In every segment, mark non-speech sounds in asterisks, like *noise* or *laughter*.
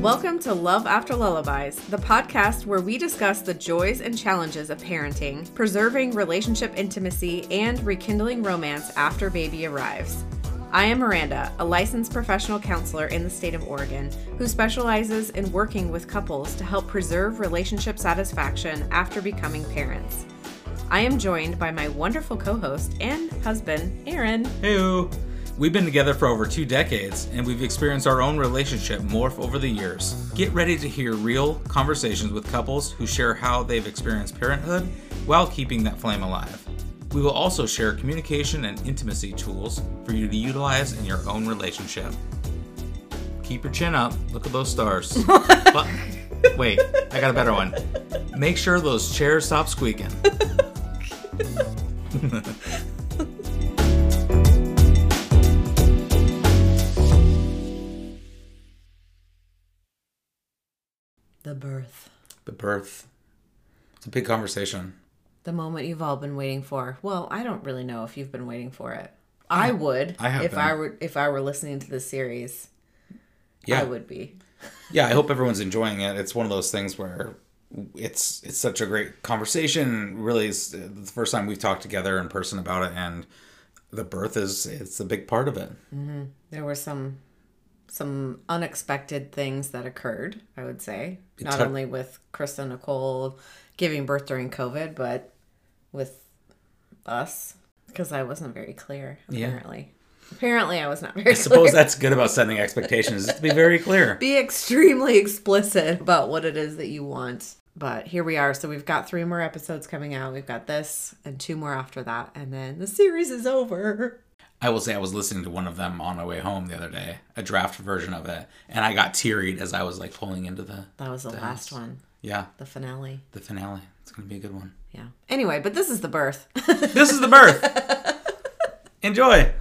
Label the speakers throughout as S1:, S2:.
S1: Welcome to Love After Lullabies, the podcast where we discuss the joys and challenges of parenting, preserving relationship intimacy, and rekindling romance after baby arrives. I am Miranda, a licensed professional counselor in the state of Oregon who specializes in working with couples to help preserve relationship satisfaction after becoming parents. I am joined by my wonderful co host and husband, Aaron.
S2: Heyo. We've been together for over two decades, and we've experienced our own relationship morph over the years. Get ready to hear real conversations with couples who share how they've experienced parenthood while keeping that flame alive. We will also share communication and intimacy tools for you to utilize in your own relationship. Keep your chin up. Look at those stars. *laughs* But- wait, I got a better one. Make sure those chairs stop squeaking. *laughs* *laughs*
S1: The birth.
S2: The birth. It's a big conversation.
S1: The moment you've all been waiting for. Well, I don't really know if you've been waiting for it. I would
S2: I have
S1: if I were if I were listening to the series.
S2: Yeah.
S1: I would be.
S2: yeah i hope everyone's enjoying it it's one of those things where it's it's such a great conversation really is uh, the first time we've talked together in person about it and the birth is it's a big part of it mm-hmm.
S1: There were some some unexpected things that occurred, I would say. Not
S2: took-
S1: only with Chris and Nicole giving birth during COVID, but with us. Because I wasn't very clear,
S2: Yeah.
S1: apparently. Apparently I was not very
S2: i *laughs* suppose
S1: clear.
S2: that's good about setting expectations is to be very clear *laughs*
S1: Be extremely explicit about what it is that you want. But here we are. So we've got three more episodes coming out. We've got this and two more after that. And then the series is over.
S2: I will say i was listening to one of them on my way home the other day a draft version of it and i got teary as i was like pulling into the
S1: That was the last one,
S2: yeah.
S1: The finale.
S2: the finale. It's gonna be a good one.
S1: Yeah. Anyway, but this is the birth. *laughs*
S2: this is the birth. Enjoy.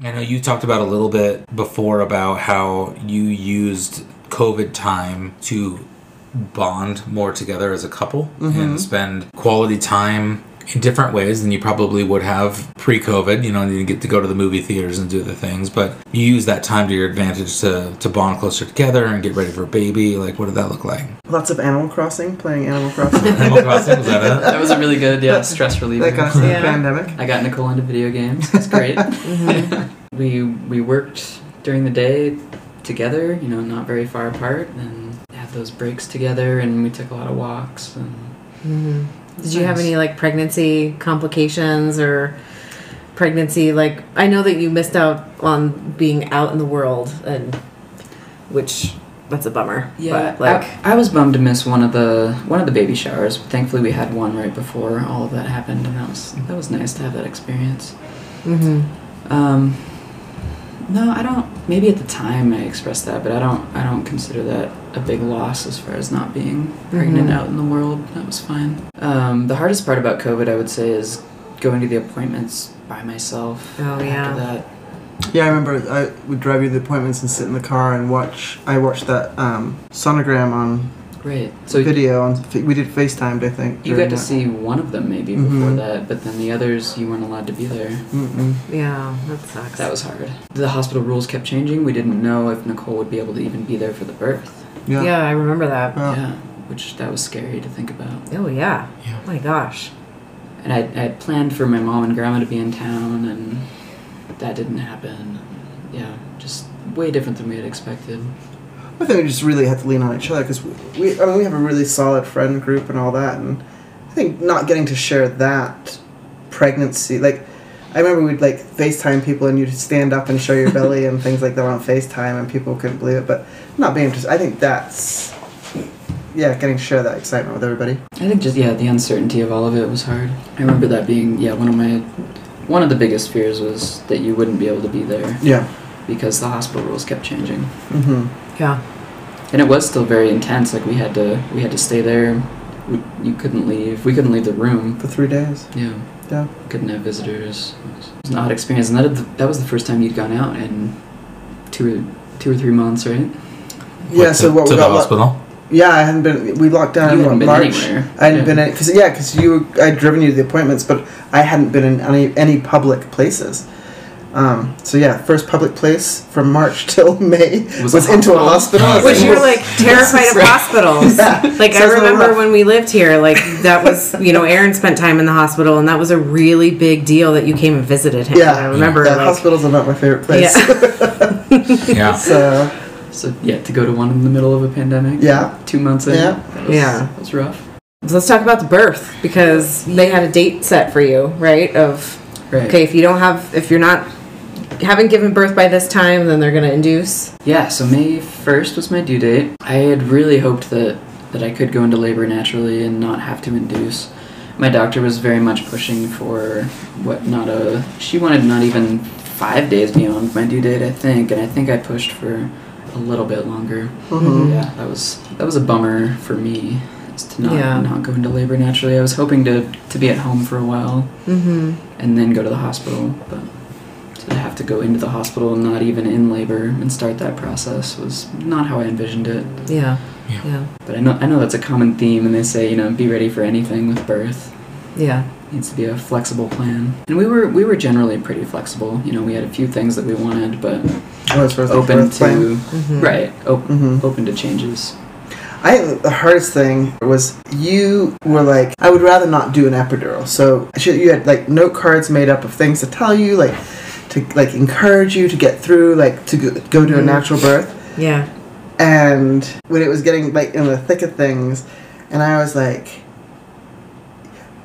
S2: I know you talked about a little bit before about how you used COVID time to bond more together as a couple and mm-hmm. spend quality time in different ways than you probably would have pre-COVID. You know, you didn't get to go to the movie theaters and do the things, but you use that time to your advantage to to bond closer together and get ready for a baby. Like, what did that look like?
S3: Lots of Animal Crossing, playing Animal *laughs* Crossing.
S2: Animal Crossing was that it?
S4: That was a really good, yeah, stress reliever.
S3: that kind of
S1: Yeah.
S3: pandemic.
S4: I got Nicole into video games. It's great. *laughs* Mm-hmm. *laughs* we we worked during the day together, you know, not very far apart, and had those breaks together, and we took a lot of walks. And
S1: Did you have any like pregnancy complications or pregnancy like I know that you missed out on being out in the world and which that's a bummer.
S4: yeah,
S1: But like
S4: I, I was bummed to miss one of the one of the baby showers. Thankfully, we had one right before all of that happened, and that was that was nice to have that experience.
S1: mhm.
S4: Um, no, I don't. Maybe at the time I expressed that, but I don't. I don't consider that a big loss as far as not being pregnant
S1: Mhm.
S4: out in the world. That was fine. Um, the hardest part about COVID, I would say, is going to the appointments by myself.
S1: Oh, yeah.
S4: That,
S3: Yeah, I remember I would drive you to the appointments and sit in the car and watch. I watched that um, sonogram on
S4: great. So
S3: video. On we did FaceTimed, I think.
S4: you got to
S3: that.
S4: see one of them maybe before
S3: Mhm.
S4: that, but then the others you weren't allowed to be there.
S3: Mm-mm.
S1: yeah, that sucks.
S4: That was hard. The hospital rules kept changing. We didn't know if Nicole would be able to even be there for the birth.
S3: Yeah.
S1: yeah. I remember that.
S3: Yeah.
S4: Yeah, which that was scary to think about.
S1: Oh yeah.
S2: Yeah.
S1: My gosh.
S4: And I I planned for my mom and grandma to be in town, and that didn't happen. Yeah, just way different than we had expected.
S3: I think we just really had to lean on each other because we, we, I mean, we have a really solid friend group and all that, and I think not getting to share that pregnancy, like, I remember we'd like FaceTime people and you'd stand up and show your *laughs* belly and things like that on FaceTime, and people couldn't believe it. But not being just, I think that's, yeah, getting to share that excitement with everybody.
S4: I think just yeah, the uncertainty of all of it was hard. I remember that being yeah one of my one of the biggest fears was that you wouldn't be able to be there
S3: Yeah.
S4: Because the hospital rules kept changing,
S3: Mm-hmm.
S1: Yeah.
S4: and it was still very intense. Like we had to we had to stay there. We, you couldn't leave. We couldn't leave the room.
S3: For three days.
S4: Yeah.
S3: Yeah.
S4: Couldn't have visitors. It was, it was an odd experience, and that that was the first time you'd gone out in two or two or three months, right?
S3: Yeah. so what
S2: to
S3: we
S2: the
S3: got? lu-
S2: hospital?
S3: Yeah, I hadn't been. We locked down
S4: You
S3: in
S4: hadn't
S3: what,
S4: been
S3: March.
S4: anywhere.
S3: I hadn't
S4: Yeah.
S3: been in because yeah, because you I'd driven you to the appointments, but I hadn't been in any any public places. Um, so yeah, first public place from March *laughs* till May
S4: Was
S3: was,
S4: a
S3: into a
S4: hospital?
S3: hospital. Was
S1: Which you're like *laughs* terrified of
S3: Right.
S1: hospitals.
S3: Yeah.
S1: Like I
S3: Sounds a little
S1: remember when we lived here, like that was you know Aaron spent time in the hospital, and that was a really big deal that you came and visited him.
S3: yeah,
S1: I remember.
S3: Yeah,
S1: like,
S3: hospitals are not my favorite place. *laughs*
S2: Yeah.
S3: so
S4: So yeah, to go to one in the middle of a pandemic.
S3: yeah,
S4: Two months in.
S3: Yeah.
S4: That was,
S1: Yeah.
S4: That was rough.
S1: So let's talk about the birth because they had a date set for you, right? Of
S4: Right.
S1: okay, if you don't have, if you're not haven't given birth by this time, then they're gonna induce.
S4: Yeah, so May 1st was my due date. I had really hoped that, that I could go into labor naturally and not have to induce. My doctor was very much pushing for what not a. She wanted not even five days beyond my due date, I think, and I think I pushed for a little bit longer.
S3: Mhm.
S4: Yeah, that was that was a bummer for me, to not
S1: Yeah.
S4: not go into labor naturally. I was hoping to to be at home for a while
S1: Mm-hmm.
S4: and then go to the hospital. But to go into the hospital and not even in labor and start that process was not how I envisioned it.
S1: Yeah.
S2: Yeah.
S1: Yeah.
S4: But I know I know that's a common theme, and they say you know be ready for anything with birth.
S1: Yeah.
S4: It needs to be a flexible plan. And we were we were generally pretty flexible. You know, we had a few things that we wanted, but
S3: Oh, as far as
S4: open
S3: birth
S4: to
S3: plan.
S1: Mhm.
S4: right op-
S3: Mhm.
S4: open to changes.
S3: I think the hardest thing was you were like, I would rather not do an epidural. So you had like note cards made up of things to tell you, like to like encourage you to get through, like to go, go to a
S1: Mhm.
S3: natural birth.
S1: Yeah.
S3: And when it was getting like in the thick of things, and I was like,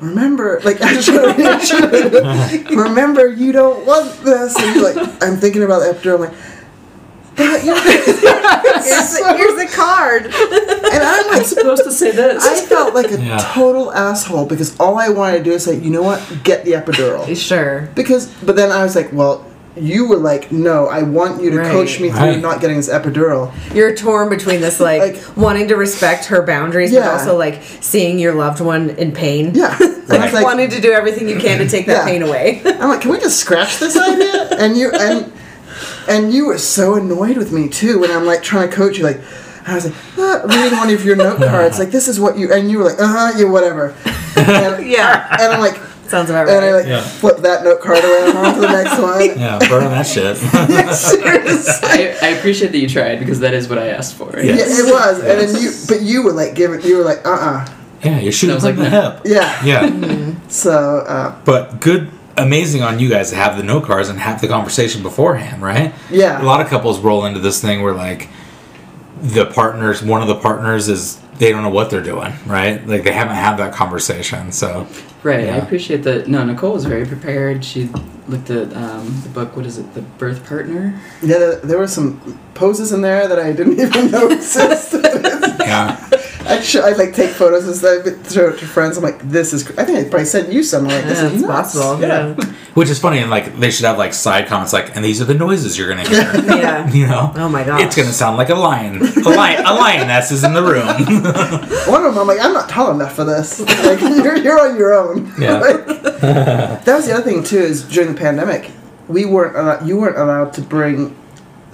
S3: remember, like *laughs* I should *laughs* remember you don't want this. And you're like, I'm thinking about the epidural. I'm like, but you're *laughs*
S1: Here's, the, here's the card.
S3: and I'm
S4: supposed to say this.
S3: I felt like a
S2: Yeah.
S3: total asshole because all I wanted to do is say, you know what, get the epidural. *laughs*
S1: Sure.
S3: Because, but then I was like, well, you were like, no, I want you to
S1: Right.
S3: coach me through
S2: Right.
S3: not getting this epidural.
S1: You're torn between this like,
S3: Like-
S1: wanting to respect her boundaries, but also like seeing your loved one in pain.
S3: Yeah, *laughs*
S1: Like,
S3: I was like,
S1: wanting to do everything you can to take that
S3: Yeah.
S1: pain away. *laughs*
S3: I'm like, can we just scratch this idea? And you and and you were so annoyed with me too when I'm like trying to coach you, like. I was like, ah, reading one of your note cards, like this is what you, and you were like, uh huh, yeah, whatever. And, *laughs*
S1: yeah.
S3: and I'm like,
S1: Sounds about right.
S3: and I like
S2: Yeah.
S3: flip that note card around onto the next one. *laughs*
S2: Yeah, burn that shit. *laughs*
S3: Seriously.
S4: I, I appreciate that you tried because that is what I asked for.
S2: Yeah.
S3: Yeah, it was, and then you, but you were like giving, you were like, uh, uh
S2: yeah, you're shooting
S4: I
S2: from
S4: like,
S2: the
S4: no.
S2: hip.
S3: yeah.
S2: Yeah,
S3: So, uh,
S2: but good, amazing on you guys to have the note cards and have the conversation beforehand, right?
S3: yeah,
S2: A lot of couples roll into this thing where like the partners, one of the partners is they don't know what they're doing, right? Like they haven't had that conversation, so
S4: Right, I appreciate that. No, Nicole was very prepared. She looked at um, the book. What is it? The Birth Partner.
S3: yeah. There, there were some poses in there that I didn't *laughs* even know existed. *laughs*
S2: yeah,
S3: I sh- I like take photos and stuff, throw it to friends. I'm like, this is. Cr-. I think I probably sent you some. Like, this
S1: Yeah,
S3: is
S1: it's
S3: nuts.
S1: possible.
S3: Yeah.
S1: Yeah. *laughs*
S2: which is funny, and like they should have like side comments like, and these are the noises you're gonna hear. *laughs*
S1: Yeah. *laughs*
S2: you know,
S1: Oh my god.
S2: it's gonna sound like a lion. A lion, a lioness is in the room.
S3: One of them, I'm like, I'm not tall enough for this. Like, you're, you're on your own.
S2: Yeah.
S3: Like, that was the other thing too. Is during the pandemic, we weren't allowed, you weren't allowed to bring.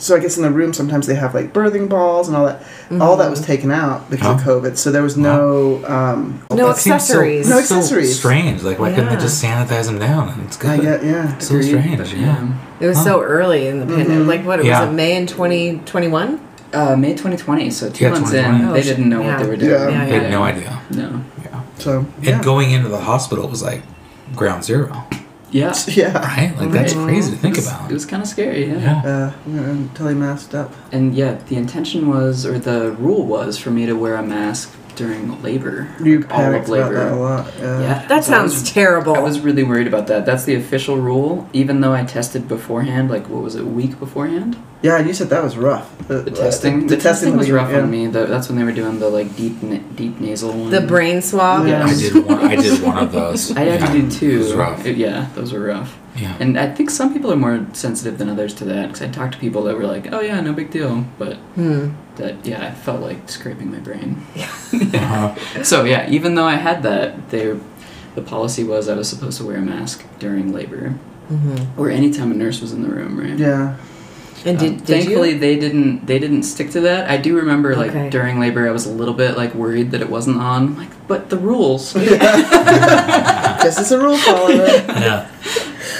S3: So I guess in the room sometimes they have like birthing balls and all that. All that was taken out because of. COVID. So there was no. Um,
S1: No
S2: That seems so-
S1: accessories.
S3: No
S2: so
S3: accessories.
S2: strange. Like, why couldn't they just sanitize them down? And it's good.
S3: I get yeah.
S2: So strange.
S4: but,
S2: Yeah.
S1: It was
S2: Huh.
S1: so early in the pandemic.
S3: Mhm.
S1: Like what? It
S2: Yeah.
S1: was it May in 2021?
S4: Uh, May 2020. So two
S2: Yeah,
S4: months in,
S1: Oh,
S4: they didn't know
S1: Yeah.
S4: what they were doing.
S3: Yeah.
S1: Yeah,
S2: They had no idea.
S4: No.
S2: Yeah.
S3: So
S2: And going into the hospital was like ground zero,
S4: Yeah. *laughs*
S3: yeah.
S2: right? Like that's crazy to think
S4: it was,
S2: about.
S4: It was kind of scary. Yeah.
S2: yeah.
S3: Uh, until he masked up.
S4: And yeah, the intention was, or the rule was, for me to wear a mask during labor.
S3: You
S4: like, all of
S3: panicked about that a
S4: labor.
S3: lot. Yeah.
S4: Yeah.
S1: That
S4: so
S1: sounds
S4: was-
S1: terrible.
S4: I was really worried about that. That's the official rule, even though I tested beforehand, like what was it, a week beforehand?
S3: Yeah, you said that was rough.
S4: The uh, testing, the,
S3: the,
S4: testing was rough
S3: yeah.
S4: on me. The, that's when they were doing the like deep, na- deep nasal one.
S1: the brain swab.
S3: Yeah.
S2: I did one. I did one of those. *laughs*
S4: I had
S2: yeah.
S4: to do two.
S2: It was rough.
S4: It- yeah, those were rough.
S2: Yeah.
S4: And I think some people are more sensitive than others to that. Because I talked to people that were like, "Oh yeah, no big deal," but
S1: Hmm.
S4: that yeah, I felt like scraping my brain. *laughs*
S2: Uh-huh.
S4: So yeah, even though I had that, they, the policy was I was supposed to wear a mask during labor
S1: hmm
S4: or anytime a nurse was in the room, right?
S3: Yeah.
S1: And did,
S4: Um,
S1: did
S4: thankfully
S1: you?
S4: they didn't they didn't stick to that. I do remember like
S1: Okay.
S4: during labor I was a little bit like worried that it wasn't on. I'm like, but the rules. *laughs*
S3: This is a rule follower.
S2: Yeah. *laughs*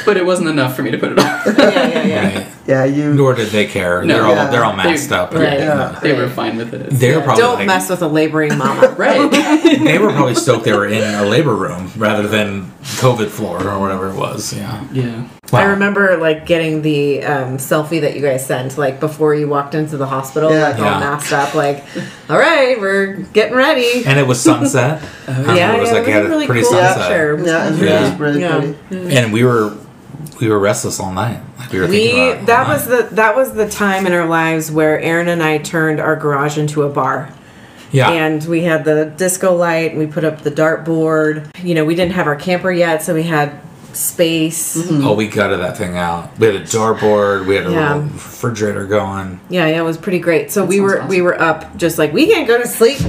S4: but it wasn't enough for me to put it on. *laughs*
S1: yeah, yeah, yeah.
S2: Right.
S3: Yeah, you.
S2: Nor did they care.
S4: No.
S2: they're all
S3: Yeah.
S2: they're all
S4: They-
S2: masked up.
S1: Right.
S3: Yeah.
S4: they were fine with it.
S2: They're
S1: Yeah,
S2: probably
S1: Don't
S2: like,
S1: mess with a laboring mama. *laughs*
S4: right.
S2: they were probably stoked they were in a labor room rather than COVID floor or whatever it was. Yeah.
S4: yeah.
S1: I remember like getting the um, selfie that you guys sent like before you walked into the hospital,
S3: Yeah.
S1: like all
S2: Yeah.
S1: masked up, like, all right, we're getting ready.
S2: And it was sunset.
S1: yeah, *laughs* yeah,
S2: it was like
S1: it
S2: it had
S1: was a
S2: a
S1: really
S2: pretty
S1: cool
S2: sunset.
S1: picture.
S3: Yeah, it was
S2: Yeah.
S3: really, really
S1: Yeah.
S3: pretty.
S2: And we were we were restless all night. Like we were
S1: We
S2: thinking about it all
S1: that
S2: night.
S1: was the that was the time in our lives where Aaron and I turned our garage into a bar.
S2: yeah.
S1: And we had the disco light, we put up the dartboard. You know, we didn't have our camper yet, so we had space.
S2: Oh, we gutted that thing out. We had a dartboard. We had a
S1: Yeah.
S2: little refrigerator going.
S1: Yeah, yeah, it was pretty great. So we
S4: sounds
S1: were we were up just like we can't go to sleep.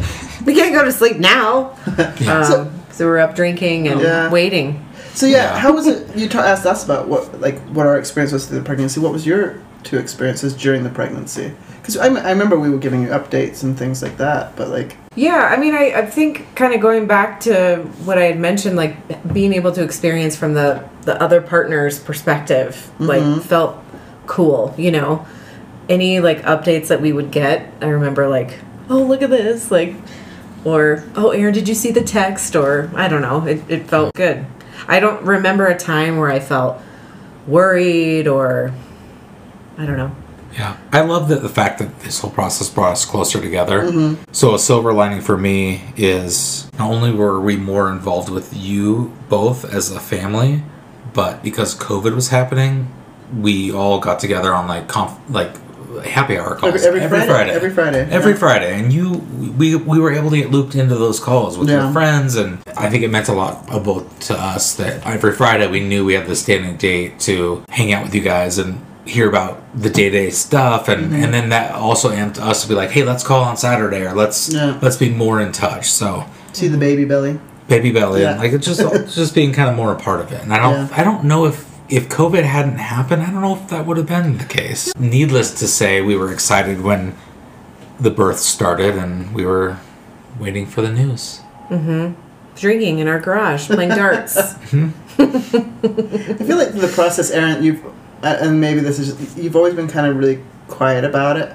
S1: We can't go to sleep now. *laughs* Um,
S3: So-
S1: so, we're up drinking and
S3: Yeah.
S1: waiting.
S3: So yeah,
S2: Yeah.
S3: how was it? You ta- asked us about what like what our experience was through the pregnancy. What was your two experiences during the pregnancy? Because I, m- I remember we were giving you updates and things like that, but like
S1: Yeah, I mean, I, I think kind of going back to what I had mentioned, like being able to experience from the the other partner's perspective, mm-hmm. like felt cool. You know, any like updates that we would get, I remember like, oh look at this, like, or oh Aaron, did you see the text? Or I don't know, it it felt good. I don't remember a time where I felt worried or I don't know.
S2: Yeah, I love that the fact that this whole process brought us closer together. Mm-hmm. So a silver lining for me is not only were we more involved with you both as a family, but because COVID was happening, we all got together on like conf- like happy hour calls
S3: Every- every Friday, every Friday,
S2: every
S3: yeah.
S2: Friday, and you we we were able to get looped into those calls with
S3: Yeah.
S2: your friends, and I think it meant a lot of both to us that every Friday we knew we had the standing date to hang out with you guys and hear about the day to day stuff, and
S3: Mm-hmm.
S2: and then that also amped us to be like, hey, let's call on Saturday or let's
S3: Yeah.
S2: let's be more in touch. So
S3: see the baby belly.
S2: baby belly,
S3: Yeah.
S2: like it's just *laughs* just being kind of more a part of it, and I don't. I don't know if. If COVID hadn't happened, I don't know if that would have been the case. Needless to say, we were excited when the birth started and we were waiting for the news.
S1: Drinking in our garage, playing darts. *laughs*
S3: I feel like the process, Aaron, you've uh, and maybe this is just, you've always been kind of really quiet about it.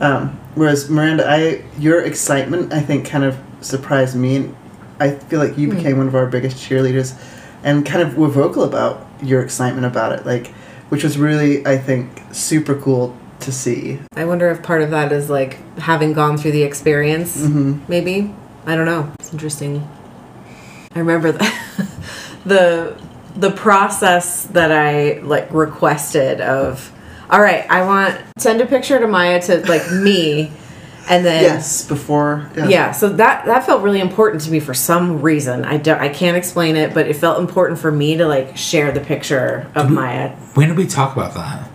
S3: Um, whereas Miranda, I your excitement, I think, kind of surprised me. And I feel like you became one of our biggest cheerleaders, and kind of were vocal about your excitement about it, like, which was really, I think, super cool to see.
S1: I wonder if part of that is like having gone through the experience.
S3: Mm-hmm.
S1: Maybe I don't know. It's interesting. I remember the *laughs* the the process that I like requested of. All right, I want send a picture to Maya to like me, and then
S3: Yes, before.
S1: yeah. So that that felt really important to me for some reason. I don't I can't explain it, but it felt important for me to like share the picture of Maya.
S2: When did we talk about that?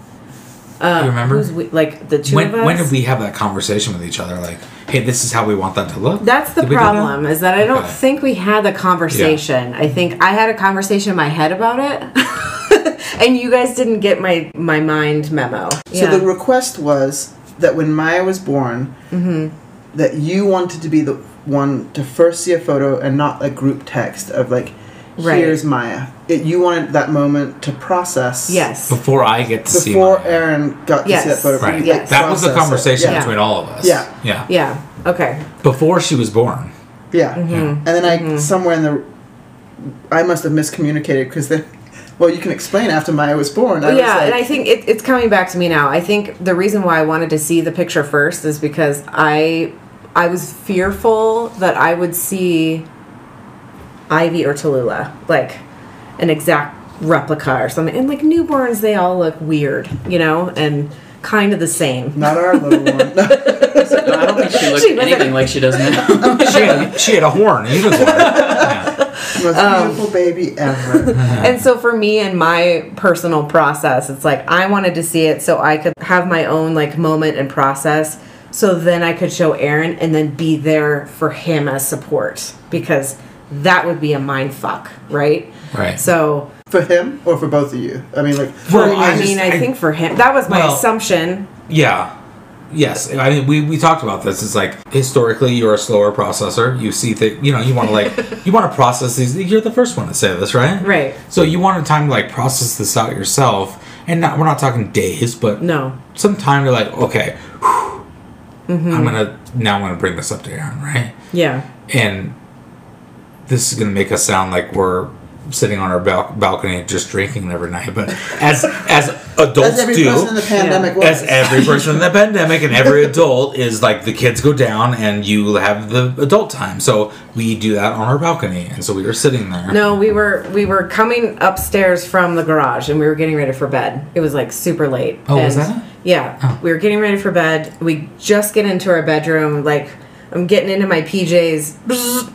S1: Uh,
S2: you remember?
S1: who's we, like the two
S2: When,
S1: of us.
S2: when did we have that conversation with each other? Like, hey, this is how we want that to look.
S1: That's the
S2: Did we do that?
S1: problem is that I don't
S2: Okay.
S1: think we had the conversation. I think I had a conversation in my head about it, *laughs* and you guys didn't get my my mind memo.
S3: So the request was that when Maya was born, that you wanted to be the one to first see a photo and not a group text of like,
S1: Right.
S3: "Here's Maya." It, you wanted that moment to process.
S1: yes,
S2: Before I get to see
S3: Before Aaron got to
S1: Yes.
S3: see that photo,
S2: Right.
S3: you,
S1: Yes.
S2: That was the conversation
S3: Yeah.
S2: between all of us.
S3: Yeah.
S2: Yeah.
S1: yeah, okay,
S2: Before she was born.
S3: Yeah.
S1: Mm-hmm.
S3: And then I somewhere in the, I must have miscommunicated because then, well, you can explain after Maya was born. I
S1: Well,
S3: was
S1: yeah,
S3: like,
S1: and I think it, it's coming back to me now. I think the reason why I wanted to see the picture first is because I I was fearful that I would see Ivy or Tallulah like an exact replica or something. And like newborns, they all look weird, you know, and kind of the same.
S3: not our little one. No. *laughs*
S4: No, I don't think she looked
S1: She
S4: anything like she does now. *laughs*
S2: she, had, she had a horn, a unicorn. *laughs* Yeah.
S3: Most
S1: Um,
S3: beautiful baby ever.
S1: and so for me and my personal process it's like i wanted to see it so i could have my own like moment and process so then i could show aaron and then be there for him as support because that would be a mind fuck, right?
S2: Right.
S1: So,
S3: For him or for both of you? I mean, like,
S2: Well,
S1: for, I,
S2: I just-
S1: mean, I,
S2: I-
S1: think for him, that was my
S2: Well-
S1: assumption.
S2: Yeah. Yes. I mean, we, we talked about this. It's like historically, you're a slower processor. You see things, you know, you want to like, *laughs* you want to process these. You're the first one to say this, right?
S1: Right.
S2: So you want a time to like process this out yourself, and not we're not talking days, but
S1: No.
S2: some time to like, okay, whew,
S1: Mm-hmm.
S2: I'm gonna now I'm gonna bring this up to Aaron, right?
S1: Yeah.
S2: And this is gonna make us sound like we're sitting on our bal- balcony just drinking every night, but as as adults
S3: as every
S2: do,
S3: person in the pandemic was.
S2: as every *laughs* person in the pandemic and every adult is like the kids go down and you have the adult time. So we do that on our balcony, and so we were sitting there.
S1: No, we were we were coming upstairs from the garage and we were getting ready for bed. It was like super late.
S2: Oh, was that?
S1: Yeah.
S2: Oh.
S1: We were getting ready for bed. We just get into our bedroom, like I'm getting into my PJs.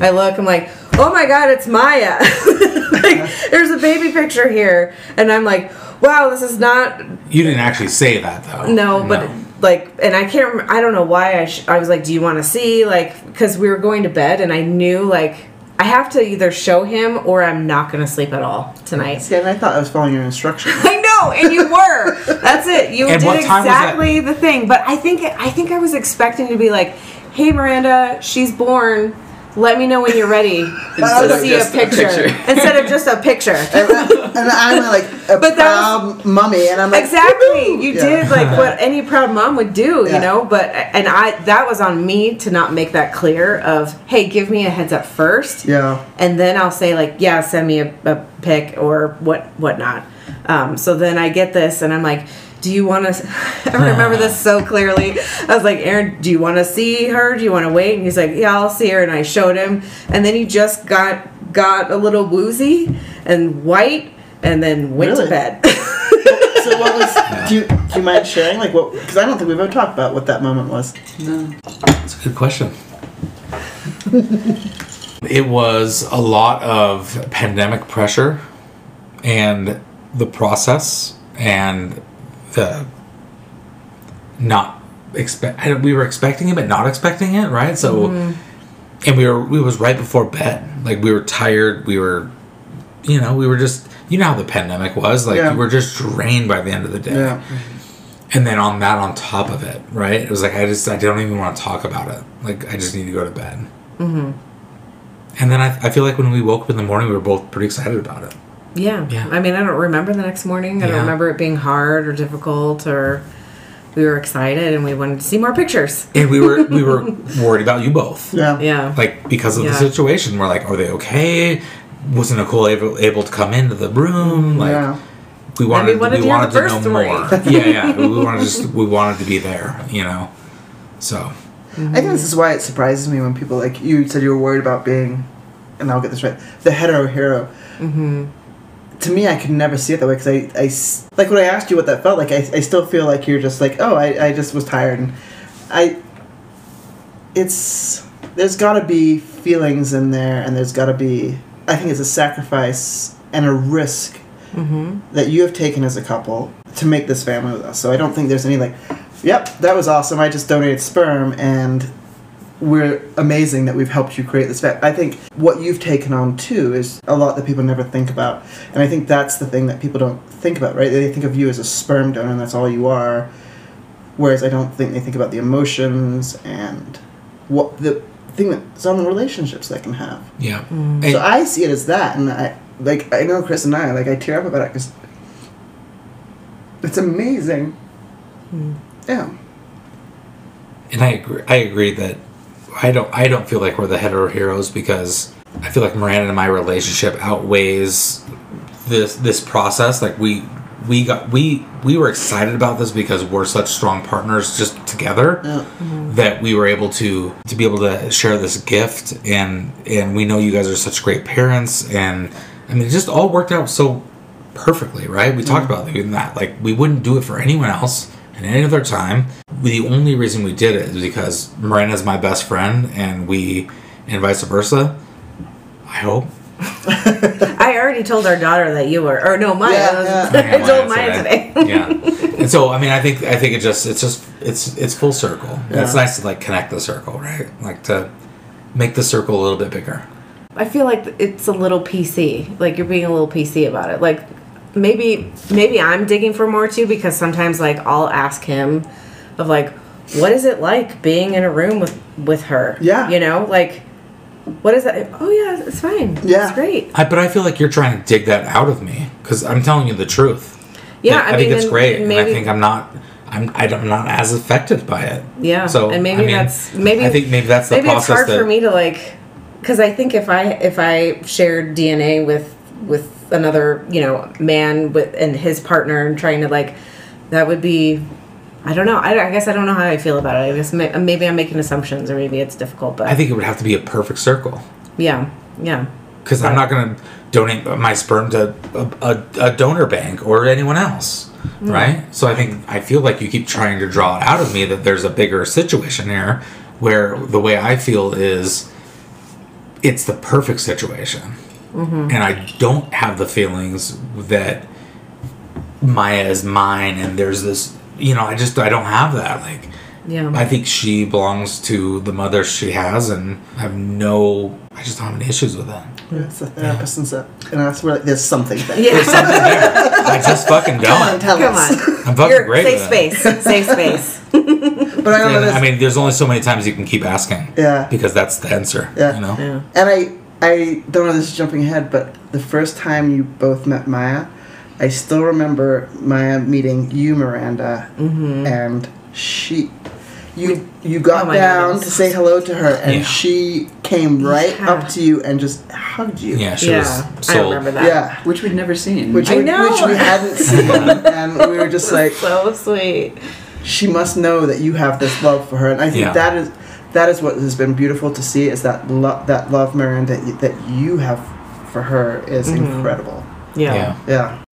S1: I look, I'm like, oh my god, it's Maya. *laughs* like there's a baby picture here. And I'm like, wow, this is not
S2: You didn't actually say that though.
S1: no, but like, and I can't. Remember, I don't know why I. Sh- I was like, "Do you want to see?" Like, because we were going to bed, and I knew like I have to either show him or I'm not going to sleep at all tonight.
S3: See, and I thought I was following your instructions. *laughs*
S1: I know, and you were. That's it. You
S2: And
S1: did
S2: what time was that?
S1: exactly the thing. But I think I think I was expecting to be like, "Hey, Miranda, she's born." Let me know when you're ready *laughs*
S4: Instead
S1: to
S4: of
S1: see
S4: just
S1: a
S4: a
S1: picture.
S4: picture. *laughs*
S1: Instead of just a picture.
S3: and I'm like a *laughs*
S1: But that was-
S3: proud mummy, and I'm like,
S1: exactly
S3: "Woohoo!"
S1: you
S3: Yeah.
S1: did like what any proud mom would do
S3: Yeah.
S1: you know but and i that was on me to not make that clear of hey give me a heads up first
S3: Yeah.
S1: and then i'll say like yeah send me a, a pic or what whatnot um, so then i get this and i'm like do you want to *laughs* i remember this so clearly i was like aaron do you want to see her do you want to wait and he's like yeah i'll see her and i showed him and then he just got got a little woozy and white and then went to bed *laughs*
S3: So what was? Do you do you mind sharing like what? Because I don't think we've ever talked about what that moment was.
S4: No.
S2: That's a good question. it was a lot of pandemic pressure and the process and the not expect we were expecting it but not expecting it right? So and we were we was right before bed. Like we were tired. We were you know we were just you know how the pandemic was. Like
S3: Yeah.
S2: you were just drained by the end of the day.
S3: Yeah.
S2: and then on that on top of it right? It was like i just i don't even want to talk about it. Like i just need to go to bed. Mm-hmm. and then I, I feel like when we woke up in the morning we were both pretty excited about it
S1: Yeah.
S2: Yeah.
S1: I mean, I don't remember the next morning. I don't remember it being hard or difficult or we were excited and we wanted to see more pictures.
S2: and we were we were *laughs* worried about you both
S3: Yeah.
S1: Yeah.
S2: like because of the situation we're like are they okay wasn't nicole able, able to come into the room like
S3: yeah.
S2: we wanted,
S1: wanted
S2: we
S1: to
S2: wanted to know
S1: story.
S2: more yeah yeah *laughs* we wanted to just we wanted to be there you know so
S3: I think this is why it surprises me when people like you said you were worried about being, and I'll get this right, the hetero hero. Mm-hmm. To me, I could never see it that way because I, I, like when I asked you what that felt like. I, I still feel like you're just like, oh, I, I just was tired, and I. It's there's got to be feelings in there, and there's got to be. I think it's a sacrifice and a risk mm-hmm. that you have taken as a couple to make this family with us. So I don't think there's any like, yep, that was awesome. I just donated sperm and we're amazing that we've helped you create this family. I think what you've taken on too is a lot that people never think about. And I think that's the thing that people don't think about, right? They think of you as a sperm donor and that's all you are. Whereas I don't think they think about the emotions and what the thing that's on the relationships they can have.
S2: yeah
S3: mm.
S2: So
S3: I see it as that, and I like I know Chris and I like I tear up about it because it's amazing. Mm. Yeah,
S2: And I agree. I agree that I don't. I don't feel like we're the hetero heroes because I feel like Miranda and my relationship outweighs this this process. Like we we got we we were excited about this because we're such strong partners just together
S3: yeah, mm-hmm.
S2: that we were able to to be able to share this gift and and we know you guys are such great parents and I mean it just all worked out so perfectly, right? We talked mm-hmm. about doing that. Like we wouldn't do it for anyone else at any other time. The only reason we did it is because Miranda's my best friend and we and vice versa. I hope. *laughs*
S1: I already told our daughter that you were, or no, Maya.
S3: Yeah, uh, yeah. *laughs*
S1: I told Maya today. *laughs*
S2: yeah. And so I mean I think I think it just it's just it's it's full circle. And It's nice to like connect the circle, right? Like to make the circle a little bit bigger.
S1: I feel like it's a little PC. Like you're being a little PC about it. Like maybe maybe I'm digging for more too because sometimes like I'll ask him of like what is it like being in a room with with her?
S3: Yeah.
S1: You know, like what is that? Oh yeah, it's fine.
S3: Yeah.
S1: It's great.
S2: I, but I feel like you're trying to dig that out of me because I'm telling you the truth.
S1: Yeah,
S2: Like,
S1: I
S2: I, think it's
S1: and
S2: great, and I think I'm not. I'm I don't- I'm not as affected by it.
S1: Yeah.
S2: So
S1: and maybe
S2: I mean,
S1: that's maybe
S2: I think maybe that's the
S1: maybe it's
S2: process
S1: hard
S2: that
S1: for me to like because I think if I if I shared DNA with with another you know man with and his partner and trying to like that would be I don't know. I, I guess I don't know how I feel about it. I guess may, maybe I'm making assumptions or maybe it's difficult but
S2: I think it would have to be a perfect circle.
S1: Yeah yeah.
S2: Because I'm not going to donate my sperm to a, a, a donor bank or anyone else, right? So I think I feel like you keep trying to draw it out of me that there's a bigger situation here, where the way I feel is it's the perfect situation, Mm-hmm. and I don't have the feelings that Maya is mine, and there's this, you know, I just I don't have that like.
S1: yeah
S2: I think she belongs to the mother she has, and I have no. I just don't have any issues with that.
S3: It's the therapist and stuff. And that's where like, there's something there.
S1: yeah
S2: There's something there. I just fucking
S3: Come on,
S2: don't.
S3: tell
S1: come
S3: us.
S1: on
S2: I'm fucking
S1: You're,
S2: great
S1: safe
S2: with it.
S1: space safe space *laughs*
S3: But I don't know
S2: I mean, there's only so many times you can keep asking.
S3: Yeah.
S2: Because that's the answer.
S3: Yeah.
S2: You know.
S1: yeah
S3: And I, I don't know this is jumping ahead, but the first time you both met Maya, I still remember Maya meeting you, Miranda, mm-hmm. and she, you, you got
S1: Oh
S3: down
S1: goodness.
S3: to say hello to her, and
S2: Yeah.
S3: she came right
S1: Yeah.
S3: up to you and just hugged you.
S2: Yeah, she
S1: yeah
S2: was
S1: I remember that
S3: Yeah.
S4: Which we'd never seen.
S3: Which
S1: I
S3: we,
S1: know.
S3: which we hadn't *laughs* seen, and we were just like,
S1: so sweet
S3: she must know that you have this love for her, and I think
S2: Yeah.
S3: that is that is what has been beautiful to see is that love that love Miranda that you, that you have for her is incredible.
S1: yeah,
S2: Yeah.
S3: Yeah.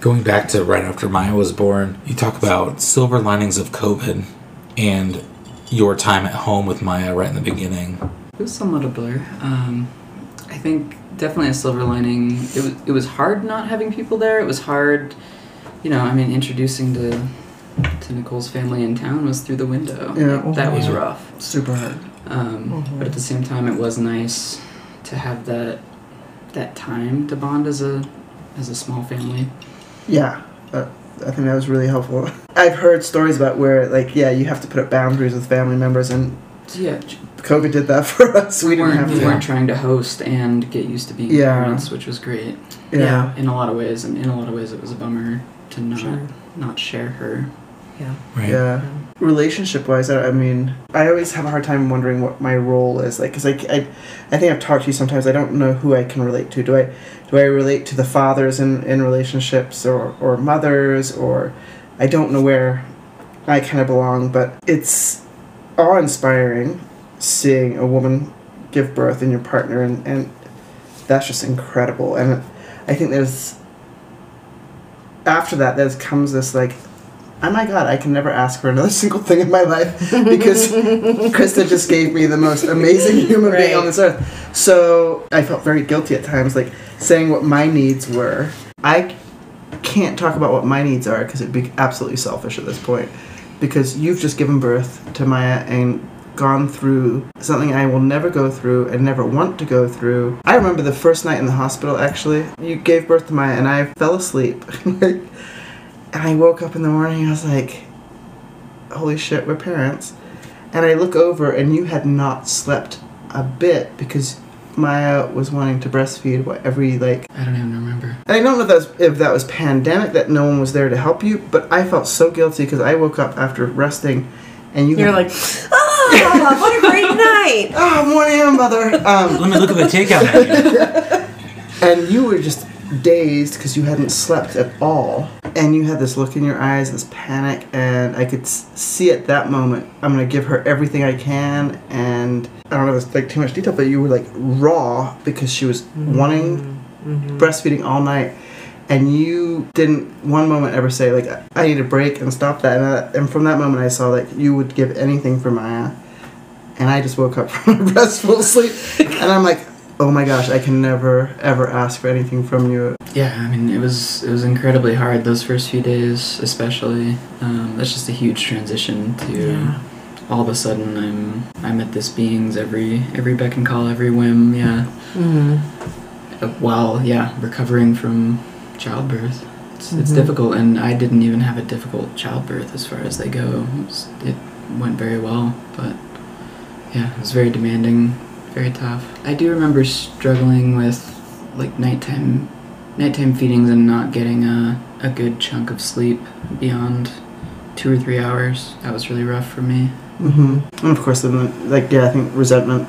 S2: Going back to right after Maya was born, you talk about silver linings of COVID and your time at home with Maya right in the beginning.
S4: It was somewhat a blur. Um, I think definitely a silver lining. It was it was hard not having people there. It was hard, you know. I mean, introducing to to Nicole's family in town was through the window.
S3: Yeah.
S4: that was rough.
S3: Super hard.
S4: Um, But at the same time, it was nice to have that that time to bond as a as a small family.
S3: Yeah. Uh, I think that was really helpful. *laughs* I've heard stories about where, like, yeah, you have to put up boundaries with family members, and
S4: yeah,
S3: COVID did that *laughs* for us. We
S4: we
S3: didn't
S4: weren't,
S3: have
S4: we
S3: to.
S4: weren't trying to host and get used to being
S3: Yeah.
S4: parents, which was great.
S3: Yeah.
S4: In a lot of ways, and in a lot of ways, it was a bummer to not
S1: Sure.
S4: not share her.
S1: yeah.
S2: Right.
S3: Yeah. Relationship wise, I, I mean, I always have a hard time wondering what my role is. Like, because I, I, I think I've talked to you sometimes. I don't know who I can relate to. Do I, do I relate to the fathers in, in relationships or, or mothers or I don't know where I kind of belong, but it's awe inspiring seeing a woman give birth in your partner, and, and that's just incredible. And I think there's, after that, there comes this like, oh my god, I can never ask for another *laughs* single thing in my life because *laughs* Krista just gave me the most amazing human being on this earth. So I felt very guilty at times, like saying what my needs were. I can't talk about what my needs are because it'd be absolutely selfish at this point. Because you've just given birth to Maya and gone through something I will never go through and never want to go through. I remember the first night in the hospital actually. You gave birth to Maya and I fell asleep. *laughs* and I woke up in the morning I was like, holy shit, we're parents. And I look over and you had not slept a bit because Maya was wanting to breastfeed what every like
S4: I don't even remember.
S3: and I don't know if that was, if that was pandemic that no one was there to help you, but I felt so guilty because I woke up after resting, and you
S1: You're
S3: had-
S1: like, oh, what a great night. *laughs*
S3: oh morning, mother, um,
S2: Let me look at the takeout menu. *laughs*
S3: and you were just dazed because you hadn't slept at all, and you had this look in your eyes, this panic, and I could s- see at that moment I'm gonna give her everything I can, and I don't know if it's like too much detail, but you were like raw because she was wanting breastfeeding all night. And you didn't one moment ever say like I need a break and stop that. And, uh, and from that moment, I saw like you would give anything for Maya. And I just woke up *laughs* from a restful sleep, and I'm like, oh my gosh, I can never ever ask for anything from you.
S4: Yeah, I mean, it was it was incredibly hard those first few days, especially. Um, that's just a huge transition to
S1: Yeah.
S4: all of a sudden I'm I'm at this being's every every beck and call, every whim. Yeah,
S1: Mm-hmm.
S4: uh, while yeah recovering from childbirth. It's, it's
S1: Mhm.
S4: difficult, and I didn't even have a difficult childbirth as far as they go. It, was, it went very well, but yeah, it was very demanding, very tough. I do remember struggling with like nighttime nighttime feedings and not getting a, a good chunk of sleep beyond two or three hours. That was really rough for me.
S3: Mm-hmm. And of course, then like yeah, I think resentment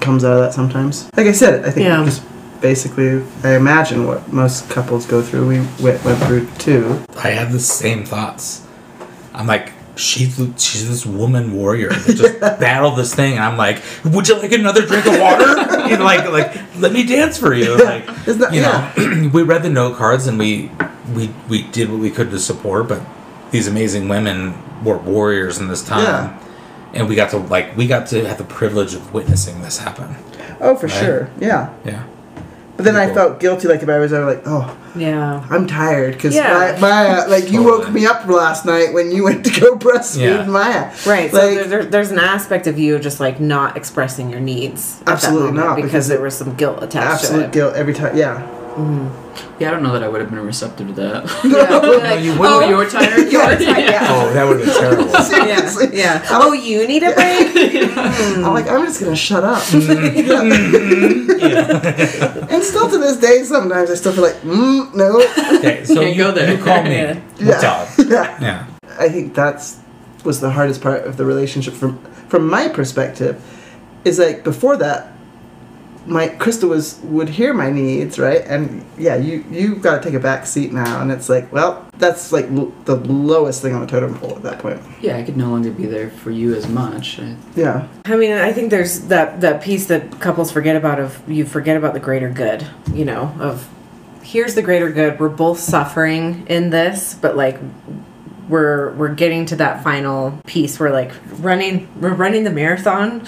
S3: comes out of that sometimes. Like I said, I think
S1: Yeah.
S3: just basically, I imagine what most couples go through. We went, went through too.
S2: I had the same thoughts. I'm like, she's she's this woman warrior that just *laughs* battled this thing, and I'm like, would you like another drink of water? you know, like like let me dance for you. Like
S3: that
S2: you
S3: yeah?
S2: know, *clears throat* we read the note cards and we we we did what we could to support, but these amazing women were warriors in this time.
S3: Yeah.
S2: And we got to like we got to have the privilege of witnessing this happen.
S3: Oh, for
S2: Right.
S3: sure. Yeah.
S2: Yeah.
S3: But then I felt guilty, like if I was ever like, oh,
S1: Yeah.
S3: I'm tired because
S1: Yeah.
S3: my, Maya, uh, like you woke me up last night when you went to go *laughs* breastfeed
S2: Yeah.
S3: Maya.
S1: Right. So
S3: Like-
S1: there, there, there's an aspect of you just like not expressing your needs.
S3: Absolutely not,
S1: because,
S3: because
S1: there was some guilt attached to
S3: Absolute
S1: it.
S3: guilt every time. Yeah. Mm-hmm.
S4: Yeah, I don't know that I would have been receptive to that. *laughs*
S1: Yeah. *laughs* like,
S2: you
S1: oh,
S2: wouldn't.
S4: you were tired. *laughs*
S1: you were tired. Yeah.
S2: Oh, that would have been terrible.
S3: Seriously.
S1: Yeah. Yeah. Oh, you need a break.
S3: I'm like, I'm just gonna shut up.
S2: yeah.
S3: and still to this day, sometimes I still feel like, mm, no.
S2: Okay, so you,
S4: go there.
S2: you call me.
S1: Yeah.
S3: Yeah. Yeah.
S2: Yeah.
S3: I think that's was the hardest part of the relationship from from my perspective. Is like before that, my Krista was would hear my needs right, and yeah, you you got to take a back seat now, and it's like, well, that's like l- the lowest thing on the totem pole at that point.
S4: yeah, I could no longer be there for you as much. I,
S3: Yeah.
S1: I mean, I think there's that that piece that couples forget about of you forget about the greater good, you know, of here's the greater good. We're both suffering in this, but like we're we're getting to that final piece We're like running we're running the marathon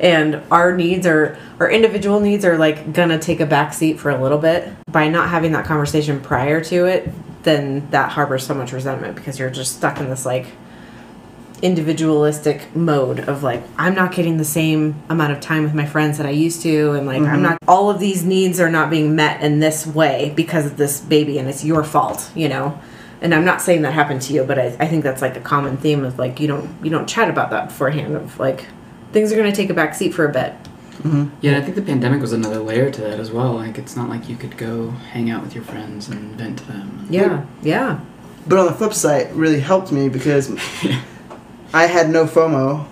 S1: and our needs are our individual needs are like gonna take a back seat for a little bit by not having that conversation prior to it then that harbors so much resentment because you're just stuck in this like individualistic mode of like I'm not getting the same amount of time with my friends that I used to and like I'm mm-hmm. not all of these needs are not being met in this way because of this baby and it's your fault, you know. And I'm not saying that happened to you, but I, I think that's like a common theme of like you don't you don't chat about that beforehand of like things are gonna take a back seat for a bit.
S4: Mm-hmm. yeah, I think the pandemic was another layer to that as well. Like, it's not like you could go hang out with your friends and vent to them.
S1: Yeah. Yeah.
S3: But on the flip side, it really helped me because *laughs* I had no FOMO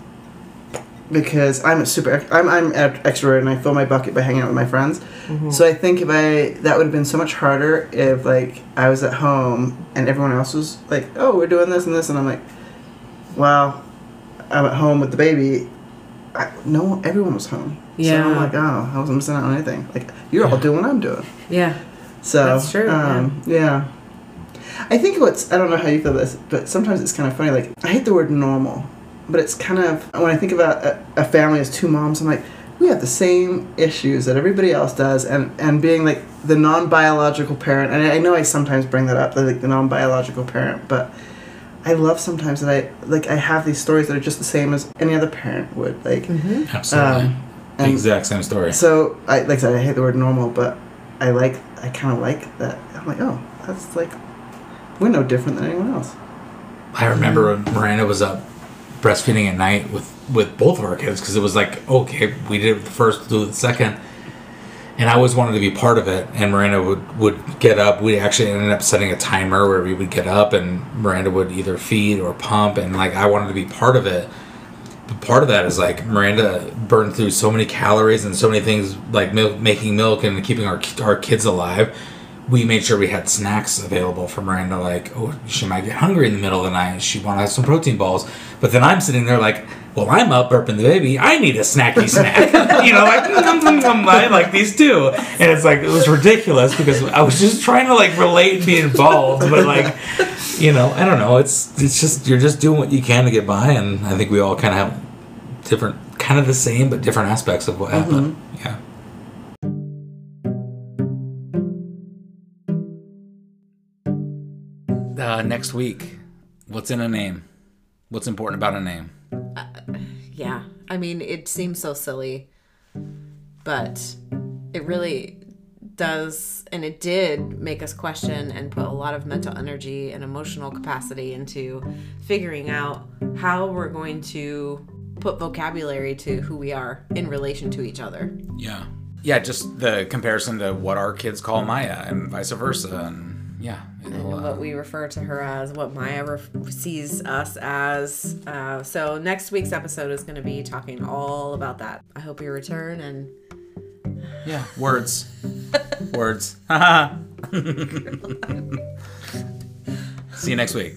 S3: because I'm a super I'm I'm an extrovert and I fill my bucket by hanging out with my friends. Mm-hmm. So I think if I that would have been so much harder if like I was at home and everyone else was like, "Oh, we're doing this and this," and I'm like, "Well, I'm at home with the baby." I, no, one- everyone was home. So
S1: Yeah.
S3: I'm like, "Oh, I wasn't missing out on anything." Like you're all
S2: Yeah.
S3: doing what I'm doing.
S1: Yeah.
S3: So
S1: That's true,
S3: Um, yeah. I think what's I don't know how you feel this, but sometimes it's kind of funny. Like I hate the word normal, but it's kind of when I think about a, a family as two moms, I'm like we have the same issues that everybody else does, and and being like the non biological parent. And I, I know I sometimes bring that up, like the non biological parent, but. I love sometimes that I like I have these stories that are just the same as any other parent would like
S2: Absolutely.
S3: Um,
S2: the exact same story.
S3: so I like I said, I hate the word normal, but I like I kind of like that. I'm like, oh, that's like we're no different than anyone else.
S2: I remember when Miranda was up breastfeeding at night with with both of our kids because it was like okay, we did it with the first, do it the second, and I always wanted to be part of it. And Miranda would would get up. We actually ended up setting a timer where we would get up, and Miranda would either feed or pump, and like I wanted to be part of it. But part of that is like Miranda burned through so many calories and so many things like making milk and keeping our our kids alive. We made sure we had snacks available for Miranda. Like, oh, she might get hungry in the middle of the night. She want to have some protein balls. But then I'm sitting there like, well, I'm up burping the baby. I need a snacky snack. *laughs* you know, like, mm, mm, mm, I like these too. And it's like, it was ridiculous because I was just trying to like relate and be involved. But like, you know, I don't know. It's, it's just, you're just doing what you can to get by. And I think we all kind of have different, kind of the same, but different aspects of what happened. Mm-hmm. Yeah. Uh, next week, what's in a name? What's important about a name?
S1: I mean, it seems so silly, but it really does, and it did make us question and put a lot of mental energy and emotional capacity into figuring out how we're going to put vocabulary to who we are in relation to each other.
S2: Yeah. Yeah, just the comparison to what our kids call Maya and vice versa. And yeah. Uh,
S1: what we refer to her as, what Maya ref- sees us as. Uh, so next week's episode is going to be talking all about that. I hope you return and
S2: yeah, words. *laughs* words. *laughs* See you next week.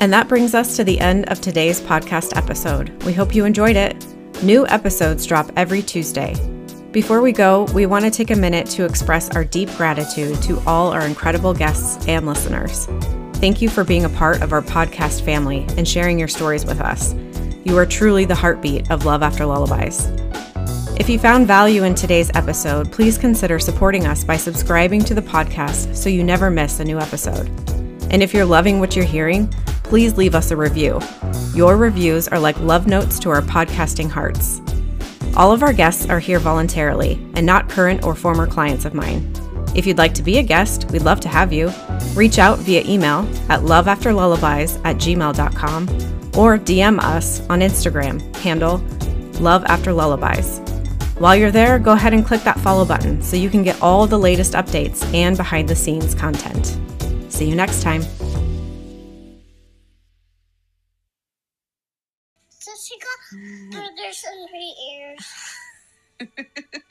S1: And that brings us to the end of today's podcast episode. We hope you enjoyed it. New episodes drop every Tuesday. Before we go, we want to take a minute to express our deep gratitude to all our incredible guests and listeners. Thank you for being a part of our podcast family and sharing your stories with us. You are truly the heartbeat of Love After Lullabies. If you found value in today's episode, please consider supporting us by subscribing to the podcast so you never miss a new episode. And if you're loving what you're hearing, please leave us a review. Your reviews are like love notes to our podcasting hearts. All of our guests are here voluntarily and not current or former clients of mine. If you'd like to be a guest, we'd love to have you. Reach out via email at loveafterlullabies at gmail.com or DM us on Instagram, handle loveafterlullabies. While you're there, go ahead and click that follow button so you can get all the latest updates and behind the scenes content. See you next time.
S5: Got burgers in ears. *laughs*